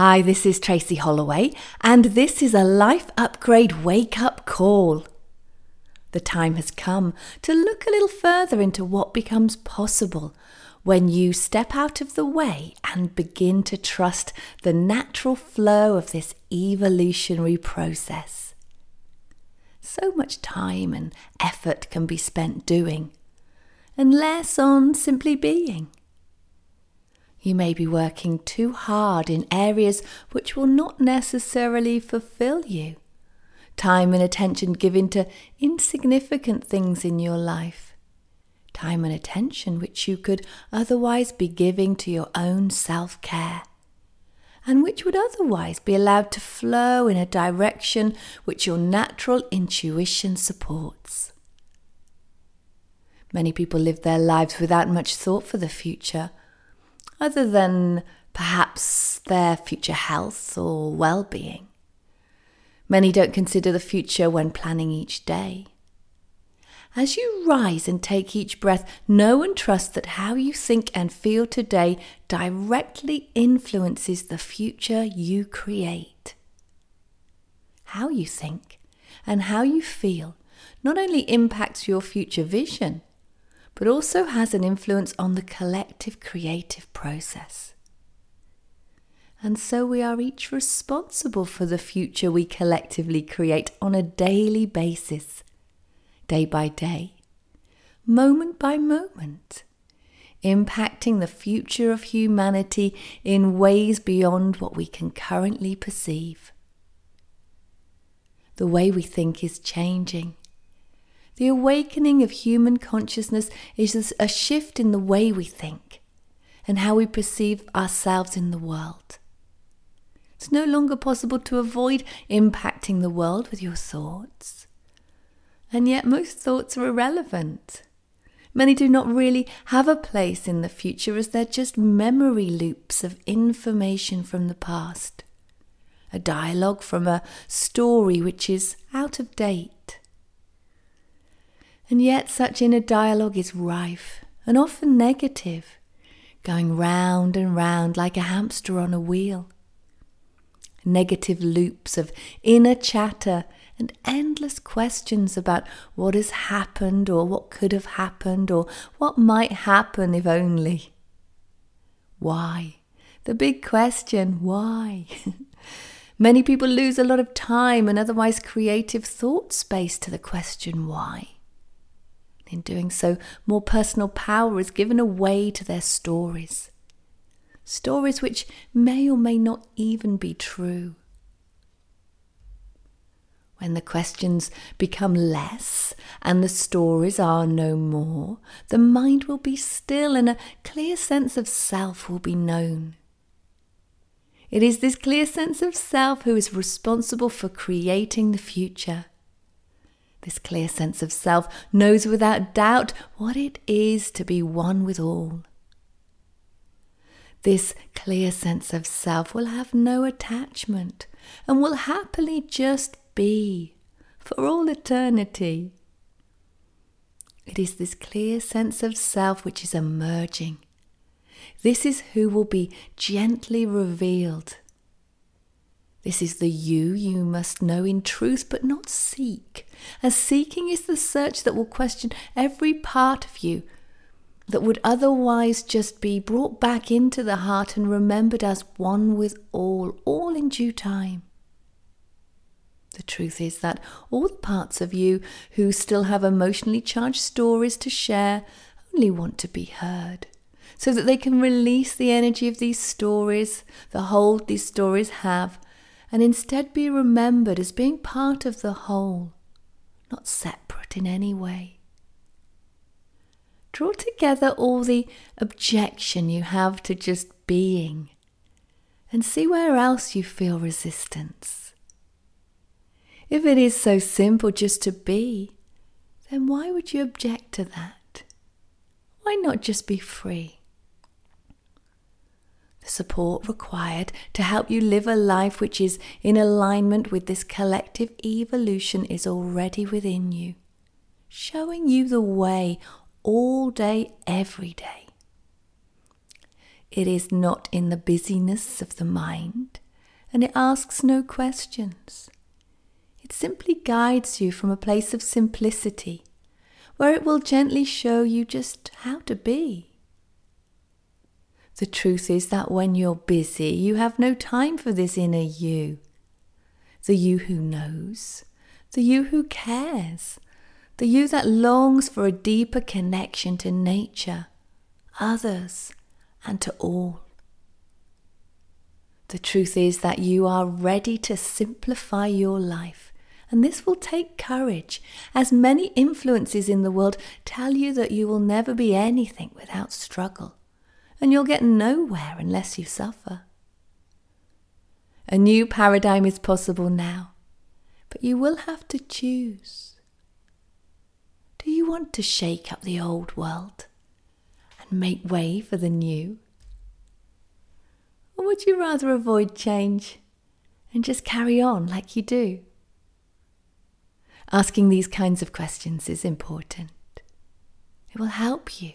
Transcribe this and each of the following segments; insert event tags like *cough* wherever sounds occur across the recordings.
Hi, this is Tracy Holloway, and this is a Life Upgrade Wake Up Call. The time has come to look a little further into what becomes possible when you step out of the way and begin to trust the natural flow of this evolutionary process. So much time and effort can be spent doing, and less on simply being. You may be working too hard in areas which will not necessarily fulfill you. Time and attention given to insignificant things in your life. Time and attention which you could otherwise be giving to your own self care. And which would otherwise be allowed to flow in a direction which your natural intuition supports. Many people live their lives without much thought for the future other than perhaps their future health or well being. Many don't consider the future when planning each day. As you rise and take each breath, know and trust that how you think and feel today directly influences the future you create. How you think and how you feel not only impacts your future vision, but also has an influence on the collective creative process. And so we are each responsible for the future we collectively create on a daily basis, day by day, moment by moment, impacting the future of humanity in ways beyond what we can currently perceive. The way we think is changing the awakening of human consciousness is a shift in the way we think and how we perceive ourselves in the world. It's no longer possible to avoid impacting the world with your thoughts. And yet, most thoughts are irrelevant. Many do not really have a place in the future as they're just memory loops of information from the past, a dialogue from a story which is out of date. And yet, such inner dialogue is rife and often negative, going round and round like a hamster on a wheel. Negative loops of inner chatter and endless questions about what has happened or what could have happened or what might happen if only. Why? The big question, why? *laughs* Many people lose a lot of time and otherwise creative thought space to the question why. In doing so, more personal power is given away to their stories. Stories which may or may not even be true. When the questions become less and the stories are no more, the mind will be still and a clear sense of self will be known. It is this clear sense of self who is responsible for creating the future. This clear sense of self knows without doubt what it is to be one with all. This clear sense of self will have no attachment and will happily just be for all eternity. It is this clear sense of self which is emerging. This is who will be gently revealed this is the you you must know in truth, but not seek, as seeking is the search that will question every part of you that would otherwise just be brought back into the heart and remembered as one with all, all in due time. The truth is that all the parts of you who still have emotionally charged stories to share only want to be heard, so that they can release the energy of these stories, the hold these stories have, and instead be remembered as being part of the whole, not separate in any way. Draw together all the objection you have to just being and see where else you feel resistance. If it is so simple just to be, then why would you object to that? Why not just be free? Support required to help you live a life which is in alignment with this collective evolution is already within you, showing you the way all day, every day. It is not in the busyness of the mind, and it asks no questions. It simply guides you from a place of simplicity, where it will gently show you just how to be. The truth is that when you're busy, you have no time for this inner you. The you who knows, the you who cares, the you that longs for a deeper connection to nature, others, and to all. The truth is that you are ready to simplify your life, and this will take courage, as many influences in the world tell you that you will never be anything without struggle, and you'll get nowhere unless you suffer. A new paradigm is possible now, but you will have to choose. Do you want to shake up the old world and make way for the new? Or would you rather avoid change and just carry on like you do? Asking these kinds of questions is important. It will help you,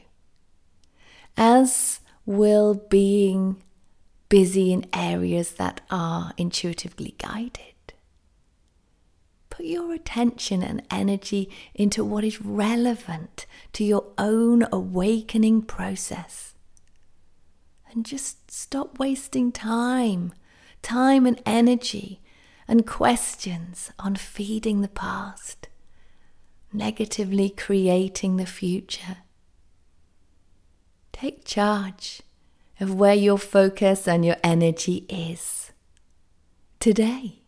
as will being busy in areas that are intuitively guided. Put your attention and energy into what is relevant to your own awakening process. And just stop wasting time, time and energy and questions on feeding the past, negatively creating the future. Take charge of where your focus and your energy is today.